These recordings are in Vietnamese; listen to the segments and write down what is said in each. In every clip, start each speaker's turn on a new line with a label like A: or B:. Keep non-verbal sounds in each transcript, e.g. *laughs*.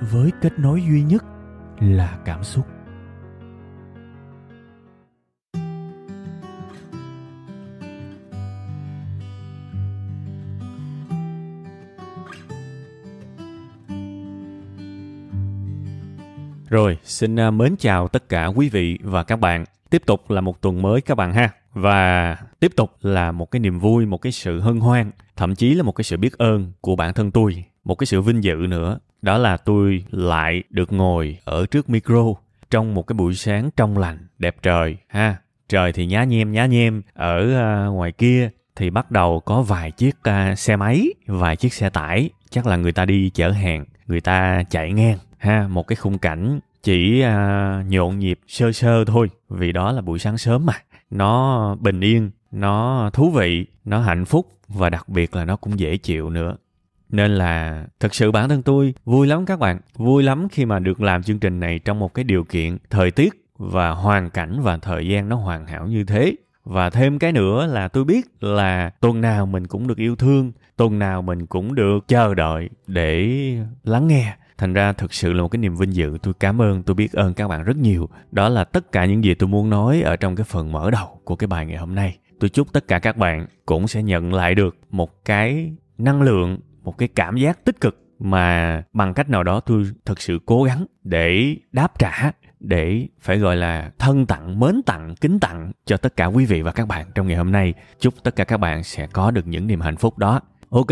A: với kết nối duy nhất là cảm xúc Rồi, xin à, mến chào tất cả quý vị và các bạn. Tiếp tục là một tuần mới các bạn ha. Và tiếp tục là một cái niềm vui, một cái sự hân hoan, thậm chí là một cái sự biết ơn của bản thân tôi, một cái sự vinh dự nữa. Đó là tôi lại được ngồi ở trước micro trong một cái buổi sáng trong lành, đẹp trời ha. Trời thì nhá nhem nhá nhem, ở uh, ngoài kia thì bắt đầu có vài chiếc uh, xe máy, vài chiếc xe tải, chắc là người ta đi chở hàng, người ta chạy ngang ha. Một cái khung cảnh chỉ uh, nhộn nhịp sơ sơ thôi. Vì đó là buổi sáng sớm mà. Nó bình yên nó thú vị nó hạnh phúc và đặc biệt là nó cũng dễ chịu nữa nên là thật sự bản thân tôi vui lắm các bạn. Vui lắm khi mà được làm chương trình này trong một cái điều kiện thời tiết và hoàn cảnh và thời gian nó hoàn hảo như thế. Và thêm cái nữa là tôi biết là tuần nào mình cũng được yêu thương, tuần nào mình cũng được chờ đợi để lắng nghe. Thành ra thực sự là một cái niềm vinh dự. Tôi cảm ơn, tôi biết ơn các bạn rất nhiều. Đó là tất cả những gì tôi muốn nói ở trong cái phần mở đầu của cái bài ngày hôm nay. Tôi chúc tất cả các bạn cũng sẽ nhận lại được một cái năng lượng một cái cảm giác tích cực mà bằng cách nào đó tôi thực sự cố gắng để đáp trả để phải gọi là thân tặng mến tặng kính tặng cho tất cả quý vị và các bạn trong ngày hôm nay chúc tất cả các bạn sẽ có được những niềm hạnh phúc đó Ok,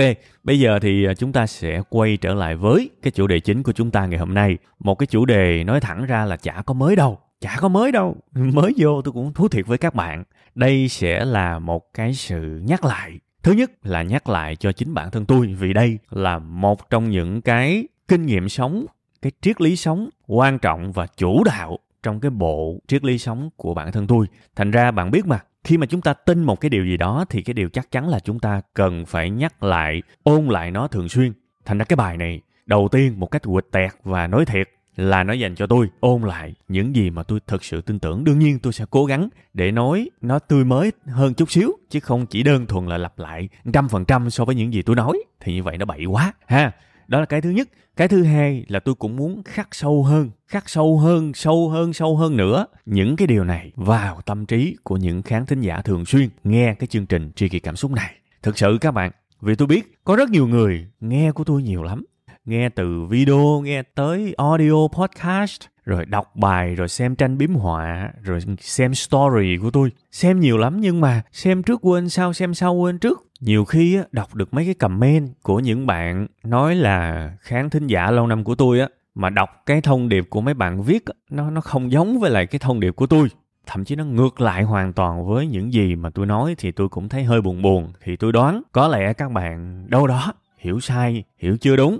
A: bây giờ thì à, chúng ta sẽ quay trở lại với cái chủ đề chính của chúng ta ngày hôm nay. Một cái chủ đề nói thẳng ra là chả có mới đâu. Chả có mới đâu. *laughs* Mới vô tôi cũng thú thiệt với các bạn. Đây sẽ là một cái sự nhắc lại. Thứ nhất là nhắc lại cho chính bản thân tôi vì đây là một trong những cái kinh nghiệm sống, cái triết lý sống quan trọng và chủ đạo trong cái bộ triết lý sống của bản thân tôi. Thành ra bạn biết mà, khi mà chúng ta tin một cái điều gì đó thì cái điều chắc chắn là chúng ta cần phải nhắc lại ôn lại nó thường xuyên thành ra cái bài này đầu tiên một cách quịch tẹt và nói thiệt là nó dành cho tôi, ôn lại những gì mà tôi thực sự tin tưởng. Đương nhiên tôi sẽ cố gắng để nói nó tươi mới hơn chút xíu, chứ không chỉ đơn thuần là lặp lại trăm phần trăm so với những gì tôi nói. Thì như vậy nó bậy quá, ha. Đó là cái thứ nhất. Cái thứ hai là tôi cũng muốn khắc sâu hơn, khắc sâu hơn sâu hơn sâu hơn nữa những cái điều này vào tâm trí của những khán thính giả thường xuyên nghe cái chương trình tri kỳ cảm xúc này. Thực sự các bạn, vì tôi biết có rất nhiều người nghe của tôi nhiều lắm nghe từ video nghe tới audio podcast rồi đọc bài rồi xem tranh biếm họa rồi xem story của tôi. Xem nhiều lắm nhưng mà xem trước quên sau xem sau quên trước. Nhiều khi á, đọc được mấy cái comment của những bạn nói là khán thính giả lâu năm của tôi á mà đọc cái thông điệp của mấy bạn viết nó nó không giống với lại cái thông điệp của tôi. Thậm chí nó ngược lại hoàn toàn với những gì mà tôi nói thì tôi cũng thấy hơi buồn buồn. Thì tôi đoán có lẽ các bạn đâu đó hiểu sai hiểu chưa đúng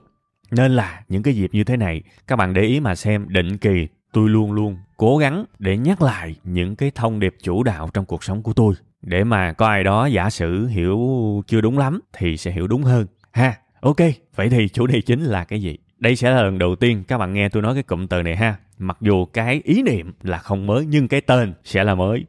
A: nên là những cái dịp như thế này, các bạn để ý mà xem, định kỳ, tôi luôn luôn cố gắng để nhắc lại những cái thông điệp chủ đạo trong cuộc sống của tôi. Để mà có ai đó giả sử hiểu chưa đúng lắm thì sẽ hiểu đúng hơn. Ha, ok, vậy thì chủ đề chính là cái gì? Đây sẽ là lần đầu tiên các bạn nghe tôi nói cái cụm từ này ha. Mặc dù cái ý niệm là không mới, nhưng cái tên sẽ là mới.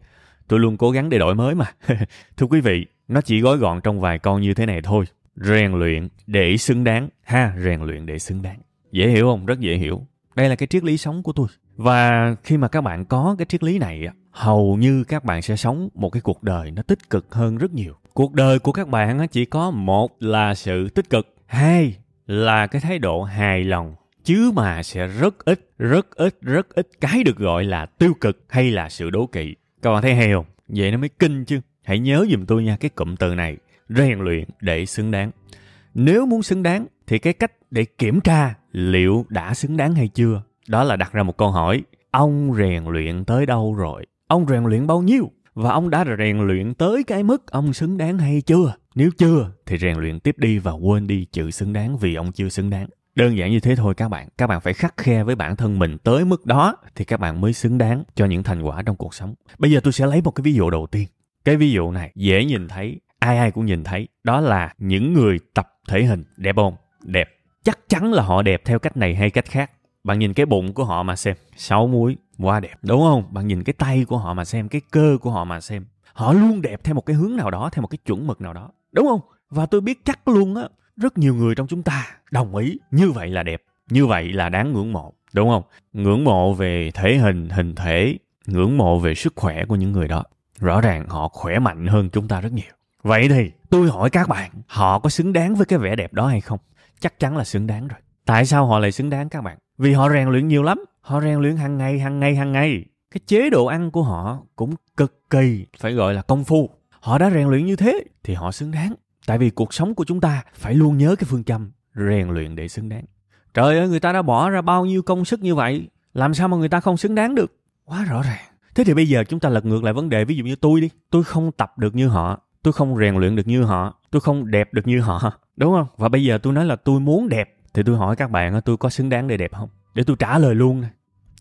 A: Tôi luôn cố gắng để đổi mới mà. *laughs* Thưa quý vị, nó chỉ gói gọn trong vài con như thế này thôi rèn luyện để xứng đáng. Ha, rèn luyện để xứng đáng. Dễ hiểu không? Rất dễ hiểu. Đây là cái triết lý sống của tôi. Và khi mà các bạn có cái triết lý này hầu như các bạn sẽ sống một cái cuộc đời nó tích cực hơn rất nhiều. Cuộc đời của các bạn chỉ có một là sự tích cực, hai là cái thái độ hài lòng. Chứ mà sẽ rất ít rất ít rất ít cái được gọi là tiêu cực hay là sự đố kỵ. Các bạn thấy hay không? Vậy nó mới kinh chứ. Hãy nhớ giùm tôi nha, cái cụm từ này rèn luyện để xứng đáng. Nếu muốn xứng đáng thì cái cách để kiểm tra liệu đã xứng đáng hay chưa? Đó là đặt ra một câu hỏi. Ông rèn luyện tới đâu rồi? Ông rèn luyện bao nhiêu? Và ông đã rèn luyện tới cái mức ông xứng đáng hay chưa? Nếu chưa thì rèn luyện tiếp đi và quên đi chữ xứng đáng vì ông chưa xứng đáng. Đơn giản như thế thôi các bạn. Các bạn phải khắc khe với bản thân mình tới mức đó thì các bạn mới xứng đáng cho những thành quả trong cuộc sống. Bây giờ tôi sẽ lấy một cái ví dụ đầu tiên. Cái ví dụ này dễ nhìn thấy, ai ai cũng nhìn thấy. Đó là những người tập thể hình đẹp không? Đẹp. Chắc chắn là họ đẹp theo cách này hay cách khác. Bạn nhìn cái bụng của họ mà xem, sáu múi, quá đẹp, đúng không? Bạn nhìn cái tay của họ mà xem, cái cơ của họ mà xem. Họ luôn đẹp theo một cái hướng nào đó, theo một cái chuẩn mực nào đó, đúng không? Và tôi biết chắc luôn á, rất nhiều người trong chúng ta đồng ý như vậy là đẹp, như vậy là đáng ngưỡng mộ, đúng không? Ngưỡng mộ về thể hình, hình thể, ngưỡng mộ về sức khỏe của những người đó. Rõ ràng họ khỏe mạnh hơn chúng ta rất nhiều. Vậy thì tôi hỏi các bạn, họ có xứng đáng với cái vẻ đẹp đó hay không? Chắc chắn là xứng đáng rồi. Tại sao họ lại xứng đáng các bạn? Vì họ rèn luyện nhiều lắm. Họ rèn luyện hàng ngày, hàng ngày, hàng ngày. Cái chế độ ăn của họ cũng cực kỳ, phải gọi là công phu. Họ đã rèn luyện như thế thì họ xứng đáng. Tại vì cuộc sống của chúng ta phải luôn nhớ cái phương châm rèn luyện để xứng đáng. Trời ơi, người ta đã bỏ ra bao nhiêu công sức như vậy, làm sao mà người ta không xứng đáng được? Quá rõ ràng. Thế thì bây giờ chúng ta lật ngược lại vấn đề, ví dụ như tôi đi, tôi không tập được như họ, tôi không rèn luyện được như họ, tôi không đẹp được như họ, đúng không? Và bây giờ tôi nói là tôi muốn đẹp, thì tôi hỏi các bạn tôi có xứng đáng để đẹp không? Để tôi trả lời luôn. này,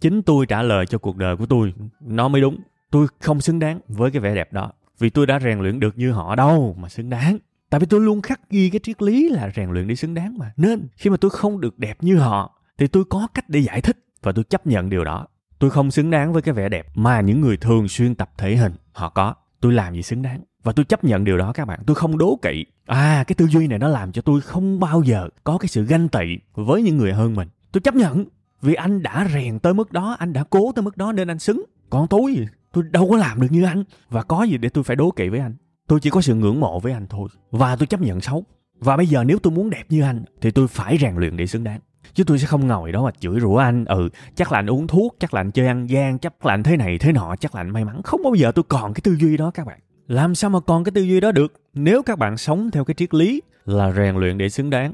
A: Chính tôi trả lời cho cuộc đời của tôi, nó mới đúng. Tôi không xứng đáng với cái vẻ đẹp đó. Vì tôi đã rèn luyện được như họ đâu mà xứng đáng. Tại vì tôi luôn khắc ghi cái triết lý là rèn luyện để xứng đáng mà. Nên khi mà tôi không được đẹp như họ thì tôi có cách để giải thích và tôi chấp nhận điều đó. Tôi không xứng đáng với cái vẻ đẹp mà những người thường xuyên tập thể hình họ có. Tôi làm gì xứng đáng. Và tôi chấp nhận điều đó các bạn. Tôi không đố kỵ. À cái tư duy này nó làm cho tôi không bao giờ có cái sự ganh tị với những người hơn mình. Tôi chấp nhận. Vì anh đã rèn tới mức đó, anh đã cố tới mức đó nên anh xứng. Còn tôi, tôi đâu có làm được như anh. Và có gì để tôi phải đố kỵ với anh. Tôi chỉ có sự ngưỡng mộ với anh thôi. Và tôi chấp nhận xấu. Và bây giờ nếu tôi muốn đẹp như anh thì tôi phải rèn luyện để xứng đáng. Chứ tôi sẽ không ngồi đó mà chửi rủa anh. Ừ, chắc là anh uống thuốc, chắc là anh chơi ăn gian, chắc là anh thế này thế nọ, chắc là anh may mắn. Không bao giờ tôi còn cái tư duy đó các bạn. Làm sao mà còn cái tư duy đó được? Nếu các bạn sống theo cái triết lý là rèn luyện để xứng đáng,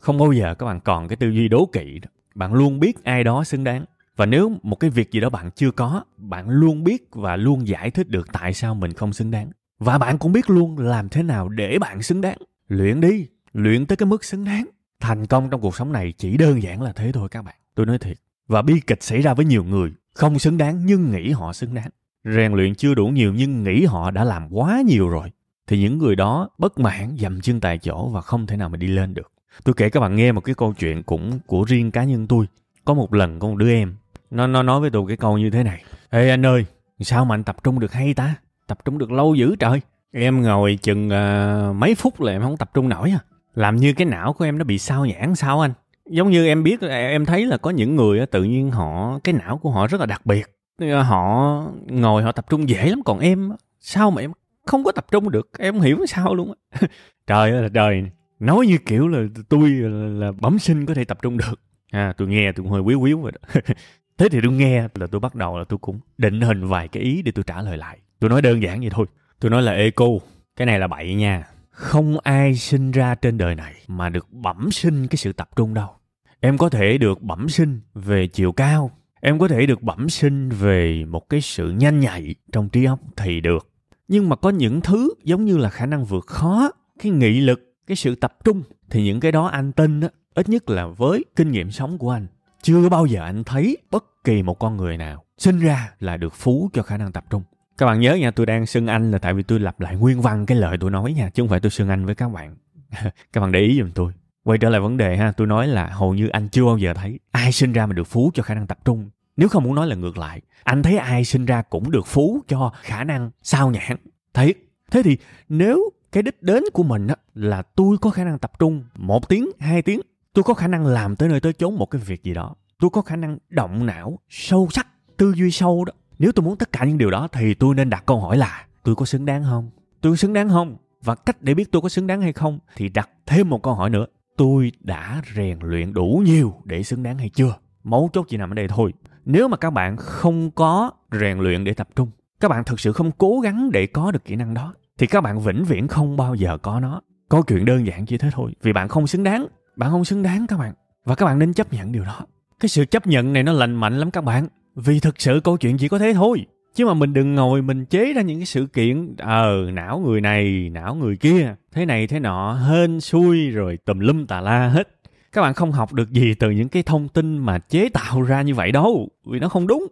A: không bao giờ các bạn còn cái tư duy đố kỵ đó. Bạn luôn biết ai đó xứng đáng. Và nếu một cái việc gì đó bạn chưa có, bạn luôn biết và luôn giải thích được tại sao mình không xứng đáng. Và bạn cũng biết luôn làm thế nào để bạn xứng đáng. Luyện đi, luyện tới cái mức xứng đáng. Thành công trong cuộc sống này chỉ đơn giản là thế thôi các bạn. Tôi nói thiệt. Và bi kịch xảy ra với nhiều người, không xứng đáng nhưng nghĩ họ xứng đáng. Rèn luyện chưa đủ nhiều nhưng nghĩ họ đã làm quá nhiều rồi. Thì những người đó bất mãn dầm chân tại chỗ và không thể nào mà đi lên được. Tôi kể các bạn nghe một cái câu chuyện cũng của riêng cá nhân tôi. Có một lần có một đứa em, nó nó nói với tôi cái câu như thế này. Ê anh ơi, sao mà anh tập trung được hay ta? Tập trung được lâu dữ trời. Em ngồi chừng uh, mấy phút là em không tập trung nổi à. Làm như cái não của em nó bị sao nhãn sao anh? Giống như em biết, em thấy là có những người tự nhiên họ, cái não của họ rất là đặc biệt. Ờ, họ ngồi họ tập trung dễ lắm, còn em, sao mà em không có tập trung được, em không hiểu sao luôn á. *laughs* trời ơi là trời, nói như kiểu là tôi là, là bẩm sinh có thể tập trung được. À, tôi nghe tôi cũng hơi quýu quýu rồi đó. *laughs* Thế thì tôi nghe là tôi bắt đầu là tôi cũng định hình vài cái ý để tôi trả lời lại. Tôi nói đơn giản vậy thôi. Tôi nói là ê cô, cái này là bậy nha. Không ai sinh ra trên đời này mà được bẩm sinh cái sự tập trung đâu. Em có thể được bẩm sinh về chiều cao, em có thể được bẩm sinh về một cái sự nhanh nhạy trong trí óc thì được. Nhưng mà có những thứ giống như là khả năng vượt khó, cái nghị lực, cái sự tập trung thì những cái đó anh tin á, ít nhất là với kinh nghiệm sống của anh, chưa bao giờ anh thấy bất kỳ một con người nào sinh ra là được phú cho khả năng tập trung. Các bạn nhớ nha, tôi đang xưng anh là tại vì tôi lặp lại nguyên văn cái lời tôi nói nha, chứ không phải tôi xưng anh với các bạn. *laughs* các bạn để ý giùm tôi. Quay trở lại vấn đề ha, tôi nói là hầu như anh chưa bao giờ thấy ai sinh ra mà được phú cho khả năng tập trung. Nếu không muốn nói là ngược lại, anh thấy ai sinh ra cũng được phú cho khả năng sao nhãn. Thiệt. Thế thì nếu cái đích đến của mình á, là tôi có khả năng tập trung một tiếng, hai tiếng, tôi có khả năng làm tới nơi tới chốn một cái việc gì đó. Tôi có khả năng động não, sâu sắc, tư duy sâu đó nếu tôi muốn tất cả những điều đó thì tôi nên đặt câu hỏi là tôi có xứng đáng không? Tôi có xứng đáng không? Và cách để biết tôi có xứng đáng hay không thì đặt thêm một câu hỏi nữa. Tôi đã rèn luyện đủ nhiều để xứng đáng hay chưa? Mấu chốt chỉ nằm ở đây thôi. Nếu mà các bạn không có rèn luyện để tập trung, các bạn thực sự không cố gắng để có được kỹ năng đó, thì các bạn vĩnh viễn không bao giờ có nó. Câu chuyện đơn giản chỉ thế thôi. Vì bạn không xứng đáng. Bạn không xứng đáng các bạn. Và các bạn nên chấp nhận điều đó. Cái sự chấp nhận này nó lành mạnh lắm các bạn. Vì thực sự câu chuyện chỉ có thế thôi. Chứ mà mình đừng ngồi mình chế ra những cái sự kiện ờ não người này, não người kia, thế này thế nọ, hên xui rồi tùm lum tà la hết các bạn không học được gì từ những cái thông tin mà chế tạo ra như vậy đâu, vì nó không đúng.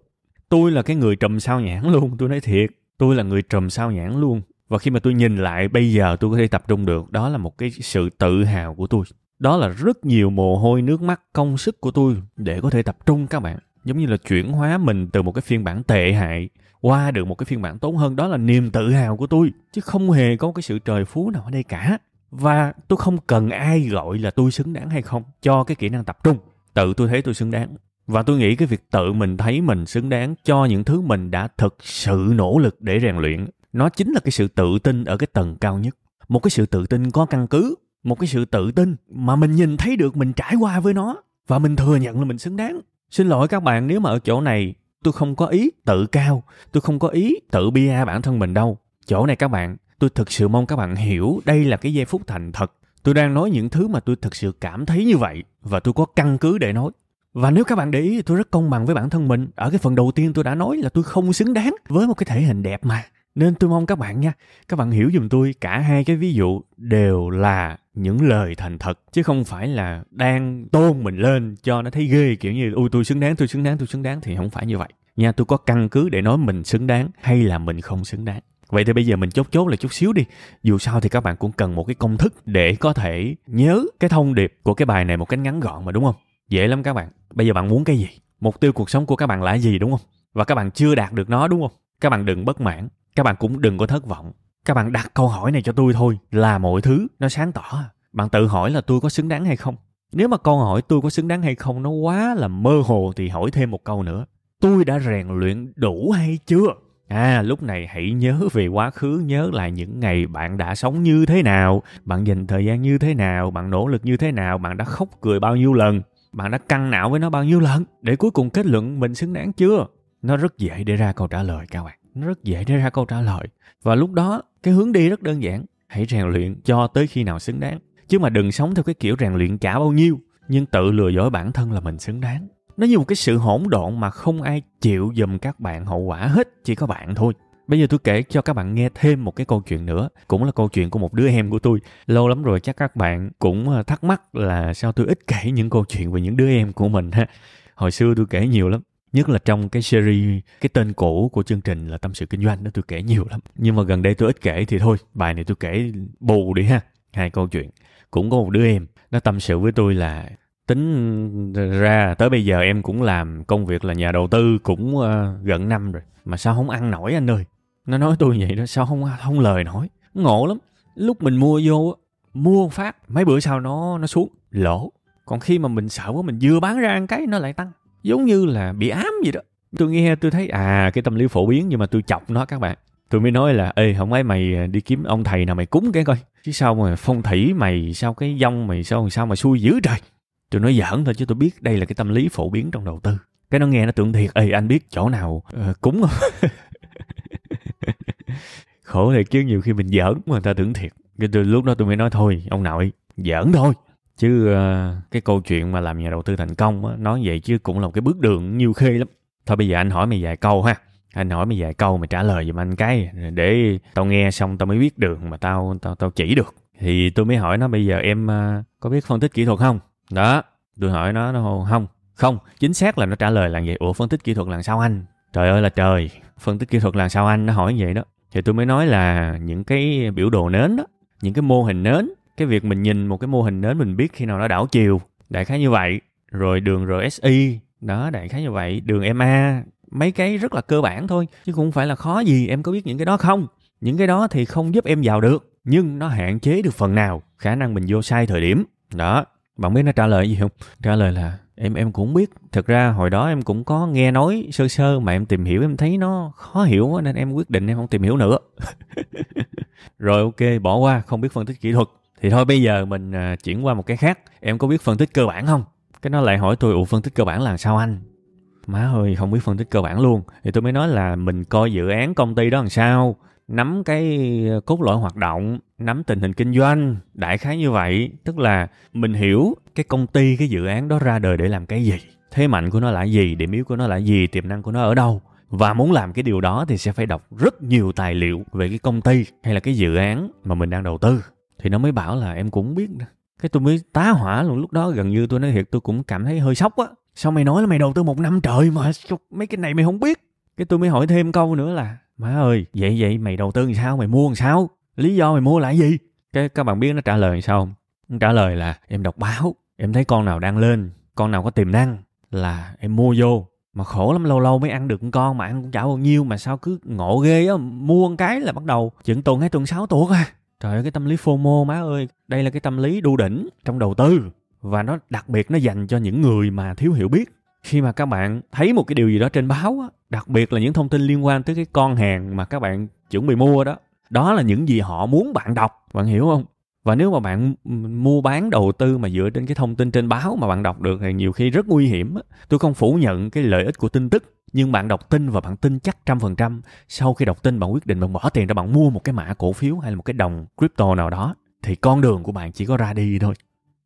A: Tôi là cái người trùm sao nhãn luôn, tôi nói thiệt. Tôi là người trùm sao nhãn luôn. Và khi mà tôi nhìn lại, bây giờ tôi có thể tập trung được. Đó là một cái sự tự hào của tôi. Đó là rất nhiều mồ hôi nước mắt công sức của tôi để có thể tập trung các bạn. Giống như là chuyển hóa mình từ một cái phiên bản tệ hại qua được một cái phiên bản tốt hơn. Đó là niềm tự hào của tôi, chứ không hề có cái sự trời phú nào ở đây cả và tôi không cần ai gọi là tôi xứng đáng hay không, cho cái kỹ năng tập trung. Tự tôi thấy tôi xứng đáng. Và tôi nghĩ cái việc tự mình thấy mình xứng đáng cho những thứ mình đã thực sự nỗ lực để rèn luyện, nó chính là cái sự tự tin ở cái tầng cao nhất. Một cái sự tự tin có căn cứ, một cái sự tự tin mà mình nhìn thấy được, mình trải qua với nó, và mình thừa nhận là mình xứng đáng. Xin lỗi các bạn, nếu mà ở chỗ này tôi không có ý tự cao, tôi không có ý tự bia bản thân mình đâu. Chỗ này các bạn tôi thực sự mong các bạn hiểu đây là cái giây phút thành thật. Tôi đang nói những thứ mà tôi thực sự cảm thấy như vậy và tôi có căn cứ để nói. Và nếu các bạn để ý, tôi rất công bằng với bản thân mình. Ở cái phần đầu tiên tôi đã nói là tôi không xứng đáng với một cái thể hình đẹp mà. Nên tôi mong các bạn nha, các bạn hiểu giùm tôi, cả hai cái ví dụ đều là những lời thành thật, chứ không phải là đang tôn mình lên cho nó thấy ghê, kiểu như ui tôi xứng đáng, tôi xứng đáng, tôi xứng đáng. Thì không phải như vậy. Nha, tôi có căn cứ để nói mình xứng đáng hay là mình không xứng đáng vậy thì bây giờ mình chốt chốt là chút xíu đi. Dù sao thì các bạn cũng cần một cái công thức để có thể nhớ cái thông điệp của cái bài này một cách ngắn gọn mà, đúng không? Dễ lắm các bạn. Bây giờ bạn muốn cái gì? Mục tiêu cuộc sống của các bạn là gì, đúng không? Và các bạn chưa đạt được nó, đúng không? Các bạn đừng bất mãn. Các bạn cũng đừng có thất vọng. Các bạn đặt câu hỏi này cho tôi thôi là mọi thứ nó sáng tỏ à. bạn tự hỏi là tôi có xứng đáng hay không? Nếu mà câu hỏi tôi có xứng đáng hay không nó quá là mơ hồ thì hỏi thêm một câu nữa. Tôi đã rèn luyện đủ hay chưa? À lúc này hãy nhớ về quá khứ, nhớ lại những ngày bạn đã sống như thế nào, bạn dành thời gian như thế nào, bạn nỗ lực như thế nào, bạn đã khóc cười bao nhiêu lần, bạn đã căng não với nó bao nhiêu lần. Để cuối cùng kết luận mình xứng đáng chưa? Nó rất dễ để ra câu trả lời các bạn nó rất dễ để ra câu trả lời. Và lúc đó, cái hướng đi rất đơn giản. Hãy rèn luyện cho tới khi nào xứng đáng. Chứ mà đừng sống theo cái kiểu rèn luyện trả bao nhiêu, nhưng tự lừa dối bản thân là mình xứng đáng nó như một cái sự hỗn độn mà không ai chịu dùm các bạn, hậu quả hết chỉ có bạn thôi. Bây giờ tôi kể cho các bạn nghe thêm một cái câu chuyện nữa, cũng là câu chuyện của một đứa em của tôi. Lâu lắm rồi chắc các bạn cũng ờ, thắc mắc là sao tôi ít kể những câu chuyện về những đứa em của mình ha. Hồi xưa tôi kể nhiều lắm, nhất là trong cái series, cái tên cũ của chương trình là tâm sự kinh doanh đó tôi kể nhiều lắm. Nhưng mà gần đây tôi ít kể thì thôi, bài này tôi kể bù đi ha, hai câu chuyện. Cũng có một đứa em, nó tâm sự với tôi là tính ra tới bây giờ em cũng làm công việc là nhà đầu tư cũng uh, gần năm rồi. Mà sao không ăn nổi anh ơi? Nó nói tôi vậy đó sao không không lời nổi? Ngộ lắm. Lúc mình mua vô mua phát mấy bữa sau nó nó xuống. Lỗ. Còn khi mà mình sợ quá mình vừa bán ra ăn cái nó lại tăng. Giống như là bị ám gì đó. Tôi nghe tôi thấy à cái tâm lý phổ biến nhưng mà tôi chọc nó các bạn. Tôi mới nói là ê không ấy mày ờ, đi kiếm ông thầy nào mày cúng cái coi. Chứ sao mà phong thủy mày sao cái dông mày sao sao mà xui dữ trời? Tôi nói giỡn thôi chứ tôi biết đây là cái tâm lý phổ biến trong đầu tư. Cái nó nghe nó tưởng thiệt ê anh biết chỗ nào? Uh, cúng không? *laughs* Khổ thiệt chứ nhiều khi mình giỡn mà người ta tưởng thiệt. Cái từ lúc đó tôi mới nói thôi ông nội giỡn thôi. Chứ uh, cái câu chuyện mà làm nhà đầu tư thành công á, nói vậy chứ cũng là một cái bước đường nhiều khê lắm. Thôi bây giờ anh hỏi mày vài câu ha. Anh hỏi mày vài câu mày trả lời giùm anh cái để tao nghe xong tao mới biết đường mà tao tao tao chỉ được. Thì tôi mới hỏi nó bây giờ em uh, có biết phân tích kỹ thuật không? Đó, tôi hỏi nó nó không không, chính xác là nó trả lời là vậy. Ủa, phân tích kỹ thuật là sao anh? Trời ơi là trời, phân tích kỹ thuật là sao anh? Nó hỏi vậy đó. Thì tôi mới nói là những cái biểu đồ nến đó, những cái mô hình nến, cái việc mình nhìn một cái mô hình nến mình biết khi nào nó đảo chiều, đại khái như vậy. Rồi đường RSI đó, đại khái như vậy. Đường MA mấy cái rất là cơ bản thôi, chứ cũng không phải là khó gì em có biết những cái đó không? Những cái đó thì không giúp em vào được, nhưng nó hạn chế được phần nào khả năng mình vô sai thời điểm. Đó bạn biết nó trả lời gì không? Trả lời là em em cũng biết. Thực ra hồi đó em cũng có nghe nói sơ sơ mà em tìm hiểu, em thấy nó khó hiểu nên em quyết định em không tìm hiểu nữa. *laughs* Rồi ok, bỏ qua, không biết phân tích kỹ thuật. Thì thôi, bây giờ mình à, chuyển qua một cái khác. Em có biết phân tích cơ bản không? Cái nó lại hỏi tôi ủ phân tích cơ bản là sao anh? Má ơi, không biết phân tích cơ bản luôn. Thì tôi mới nói là mình coi dự án công ty đó làm sao nắm cái cốt lõi hoạt động, nắm tình hình kinh doanh, đại khái như vậy. Tức là mình hiểu cái công ty, cái dự án đó ra đời để làm cái gì, thế mạnh của nó là gì, điểm yếu của nó là gì, tiềm năng của nó ở đâu. Và muốn làm cái điều đó thì sẽ phải đọc rất nhiều tài liệu về cái công ty hay là cái dự án mà mình đang đầu tư. Thì nó mới bảo là em cũng biết cái tôi mới tá hỏa luôn. Lúc đó gần như tôi nói thiệt, tôi cũng cảm thấy hơi sốc á. Sao mày nói là mày đầu tư một năm trời mà mấy cái này mày không biết? Cái tôi mới hỏi thêm câu nữa là má ơi, vậy vậy mày đầu tư làm sao? Mày mua làm sao? Lý do mày mua là gì? Cái, các bạn biết nó trả lời sao không? Nó trả lời là em đọc báo, em thấy con nào đang lên, con nào có tiềm năng là em mua vô. Mà khổ lắm, lâu lâu mới ăn được con, mà ăn cũng chả bao nhiêu, mà sao cứ ngộ ghê á, mua một cái là bắt đầu chừng tuần hai tuần sáu tuần à. Trời ơi, cái tâm lý fomo, má ơi. Đây là cái tâm lý đu đỉnh trong đầu tư, và nó đặc biệt nó dành cho những người mà thiếu hiểu biết khi mà các bạn thấy một cái điều gì đó trên báo á, đặc biệt là những thông tin liên quan tới cái con hàng mà các bạn chuẩn bị mua đó đó là những gì họ muốn bạn đọc, bạn hiểu không? Và nếu mà bạn mua bán đầu tư mà dựa trên cái thông tin trên báo mà bạn đọc được thì nhiều khi rất nguy hiểm tôi không phủ nhận cái lợi ích của tin tức, nhưng bạn đọc tin và bạn tin chắc trăm phần trăm sau khi đọc tin bạn quyết định bạn bỏ tiền ra bạn mua một cái mã cổ phiếu hay là một cái đồng crypto nào đó, thì con đường của bạn chỉ có ra đi thôi.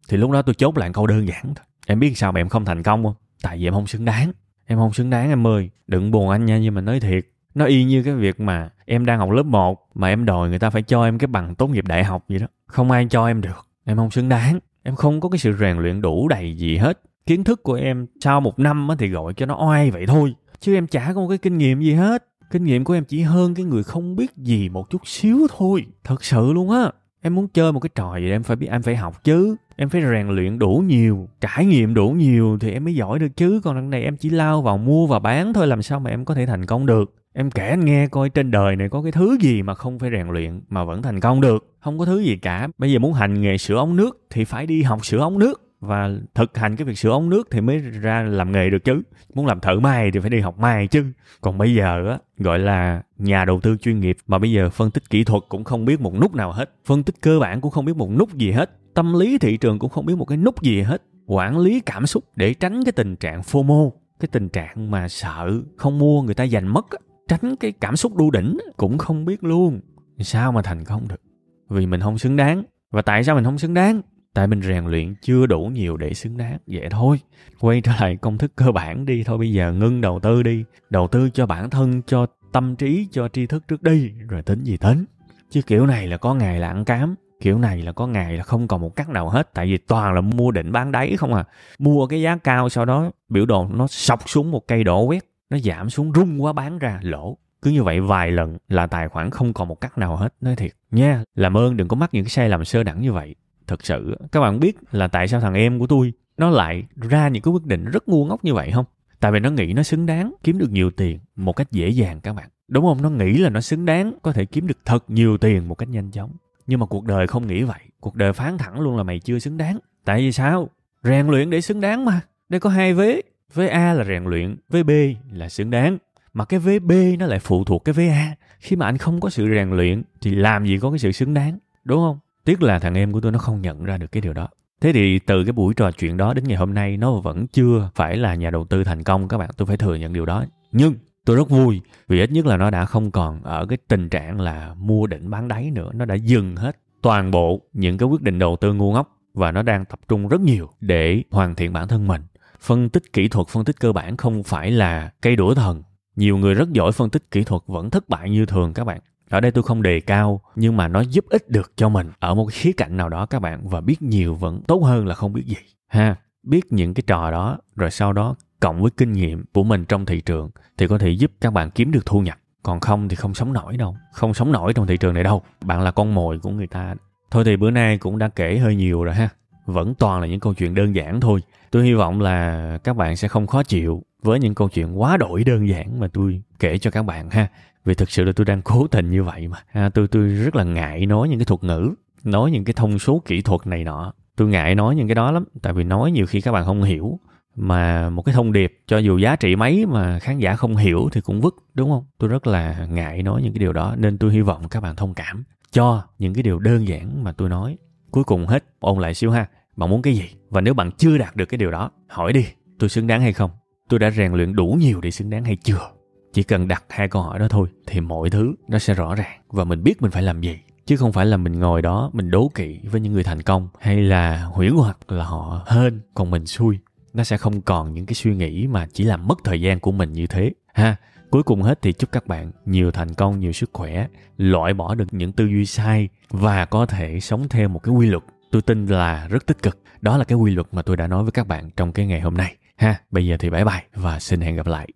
A: Thì lúc đó tôi chốt lại câu đơn giản thôi. Em biết sao mà em không thành công không? Tại vì em không xứng đáng. Em không xứng đáng em ơi. Đừng buồn anh nha, nhưng mà nói thiệt, nó y như cái việc mà em đang học lớp 1 mà em đòi người ta phải cho em cái bằng tốt nghiệp đại học vậy đó. Không ai cho em được. Em không xứng đáng. Em không có cái sự rèn luyện đủ đầy gì hết. Kiến thức của em sau một năm thì gọi cho nó oai vậy thôi. Chứ em chả có một cái kinh nghiệm gì hết. Kinh nghiệm của em chỉ hơn cái người không biết gì một chút xíu thôi. Thật sự luôn á. Em muốn chơi một cái trò gì em phải biết, em phải học chứ em phải rèn luyện đủ nhiều, trải nghiệm đủ nhiều thì em mới giỏi được chứ. Còn đằng này em chỉ lao vào mua và bán thôi, làm sao mà em có thể thành công được? Em kể anh nghe coi trên đời này có cái thứ gì mà không phải rèn luyện mà vẫn thành công được. Không có thứ gì cả. Bây giờ muốn hành nghề sửa ống nước thì phải đi học sửa ống nước và thực hành cái việc sửa ống nước thì mới ra làm nghề được chứ. Muốn làm thợ may thì phải đi học may chứ. Còn bây giờ á, gọi là nhà đầu tư chuyên nghiệp mà bây giờ phân tích kỹ thuật cũng không biết một nút nào hết. Phân tích cơ bản cũng không biết một nút gì hết. Tâm lý thị trường cũng không biết một cái nút gì hết. Quản lý cảm xúc để tránh cái tình trạng fomo, cái tình trạng mà sợ không mua người ta giành mất tránh cái cảm xúc đu đỉnh cũng không biết luôn. Sao mà thành công được? Vì mình không xứng đáng. Và tại sao mình không xứng đáng? Tại mình rèn luyện chưa đủ nhiều để xứng đáng, vậy thôi. Quay trở lại công thức cơ bản đi, thôi bây giờ ngưng đầu tư đi. Đầu tư cho bản thân, cho tâm trí, cho tri thức trước đi, rồi tính gì tính. Chứ kiểu này là có ngày là ăn cám, kiểu này là có ngày là không còn một cách nào hết, tại vì toàn là mua định bán đáy không à. Mua cái giá cao sau đó, biểu đồ nó sọc xuống một cây đổ quét, nó giảm xuống rung quá bán ra, lỗ. Cứ như vậy vài lần là tài khoản không còn một cách nào hết, nói thiệt nha. Làm ơn đừng có mắc những cái sai lầm sơ đẳng như vậy thật sự. Các bạn biết là tại sao thằng em của tôi, nó lại ra những cái quyết định rất ngu ngốc như vậy không? Tại vì nó nghĩ nó xứng đáng kiếm được nhiều tiền một cách dễ dàng các bạn. Đúng không? Nó nghĩ là nó xứng đáng có thể kiếm được thật nhiều tiền một cách nhanh chóng. Nhưng mà cuộc đời không nghĩ vậy. Cuộc đời phán thẳng luôn là mày chưa xứng đáng. Tại vì sao? Rèn luyện để xứng đáng mà. Đây có hai vế. Vế a là rèn luyện, vế b là xứng đáng. Mà cái vế b nó lại phụ thuộc cái vế a. Khi mà anh không có sự rèn luyện thì làm gì có cái sự xứng đáng? Đúng không? Tiếc là thằng em của tôi nó không nhận ra được cái điều đó. Thế thì từ cái buổi trò chuyện đó đến ngày hôm nay, nó vẫn chưa phải là nhà đầu tư thành công, các bạn. Tôi phải thừa nhận điều đó. Nhưng tôi rất vui vì ít nhất là nó đã không còn ở cái tình trạng là mua đỉnh bán đáy nữa. Nó đã dừng hết toàn bộ những cái quyết định đầu tư ngu ngốc và nó đang tập trung rất nhiều để hoàn thiện bản thân mình. Phân tích kỹ thuật, phân tích cơ bản không phải là cây đũa thần. Nhiều người rất giỏi phân tích kỹ thuật, vẫn thất bại như thường, các bạn ở đây tôi không đề cao, nhưng mà nó giúp ích được cho mình. Ở một khía cạnh nào đó các bạn, và biết nhiều vẫn tốt hơn là không biết gì. Ha, biết những cái trò đó, rồi sau đó cộng với kinh nghiệm của mình trong thị trường thì có thể giúp các bạn kiếm được thu nhập. Còn không thì không sống nổi đâu. Không sống nổi trong thị trường này đâu. Bạn là con mồi của người ta. Thôi thì bữa nay cũng đã kể hơi nhiều rồi ha. Vẫn toàn là những câu chuyện đơn giản thôi. Tôi hy vọng là các bạn sẽ không khó chịu với những câu chuyện quá đổi đơn giản mà tôi kể cho các bạn ha. Vì thực sự là tôi đang cố tình như vậy mà. À, tôi tôi rất là ngại nói những cái thuật ngữ nói những cái thông số kỹ thuật này nọ. Tôi ngại nói những cái đó lắm tại vì nói nhiều khi các bạn không hiểu. Mà một cái thông điệp cho dù giá trị mấy mà khán giả không hiểu thì cũng vứt đúng không? Tôi rất là ngại nói những cái điều đó nên tôi hy vọng các bạn thông cảm cho những cái điều đơn giản mà tôi nói. Cuối cùng hết ôn lại xíu ha. Bạn muốn cái gì? Và nếu bạn chưa đạt được cái điều đó hỏi đi tôi xứng đáng hay không? tôi đã rèn luyện đủ nhiều để xứng đáng hay chưa? Chỉ cần đặt hai câu hỏi đó thôi thì mọi thứ nó sẽ rõ ràng. Và mình biết mình phải làm gì, chứ không phải là mình ngồi đó mình đố kỵ với những người thành công hay là huyễn hoặc là họ hên còn mình xui. Nó sẽ không còn những cái suy nghĩ mà chỉ làm mất thời gian của mình như thế. Ha, cuối cùng hết thì chúc các bạn nhiều thành công, nhiều sức khỏe, loại bỏ được những tư duy sai và có thể sống theo một cái quy luật tôi tin là rất tích cực. Đó là cái quy luật mà tôi đã nói với các bạn trong cái ngày hôm nay. Ha, bây giờ thì bye bye và xin hẹn gặp lại.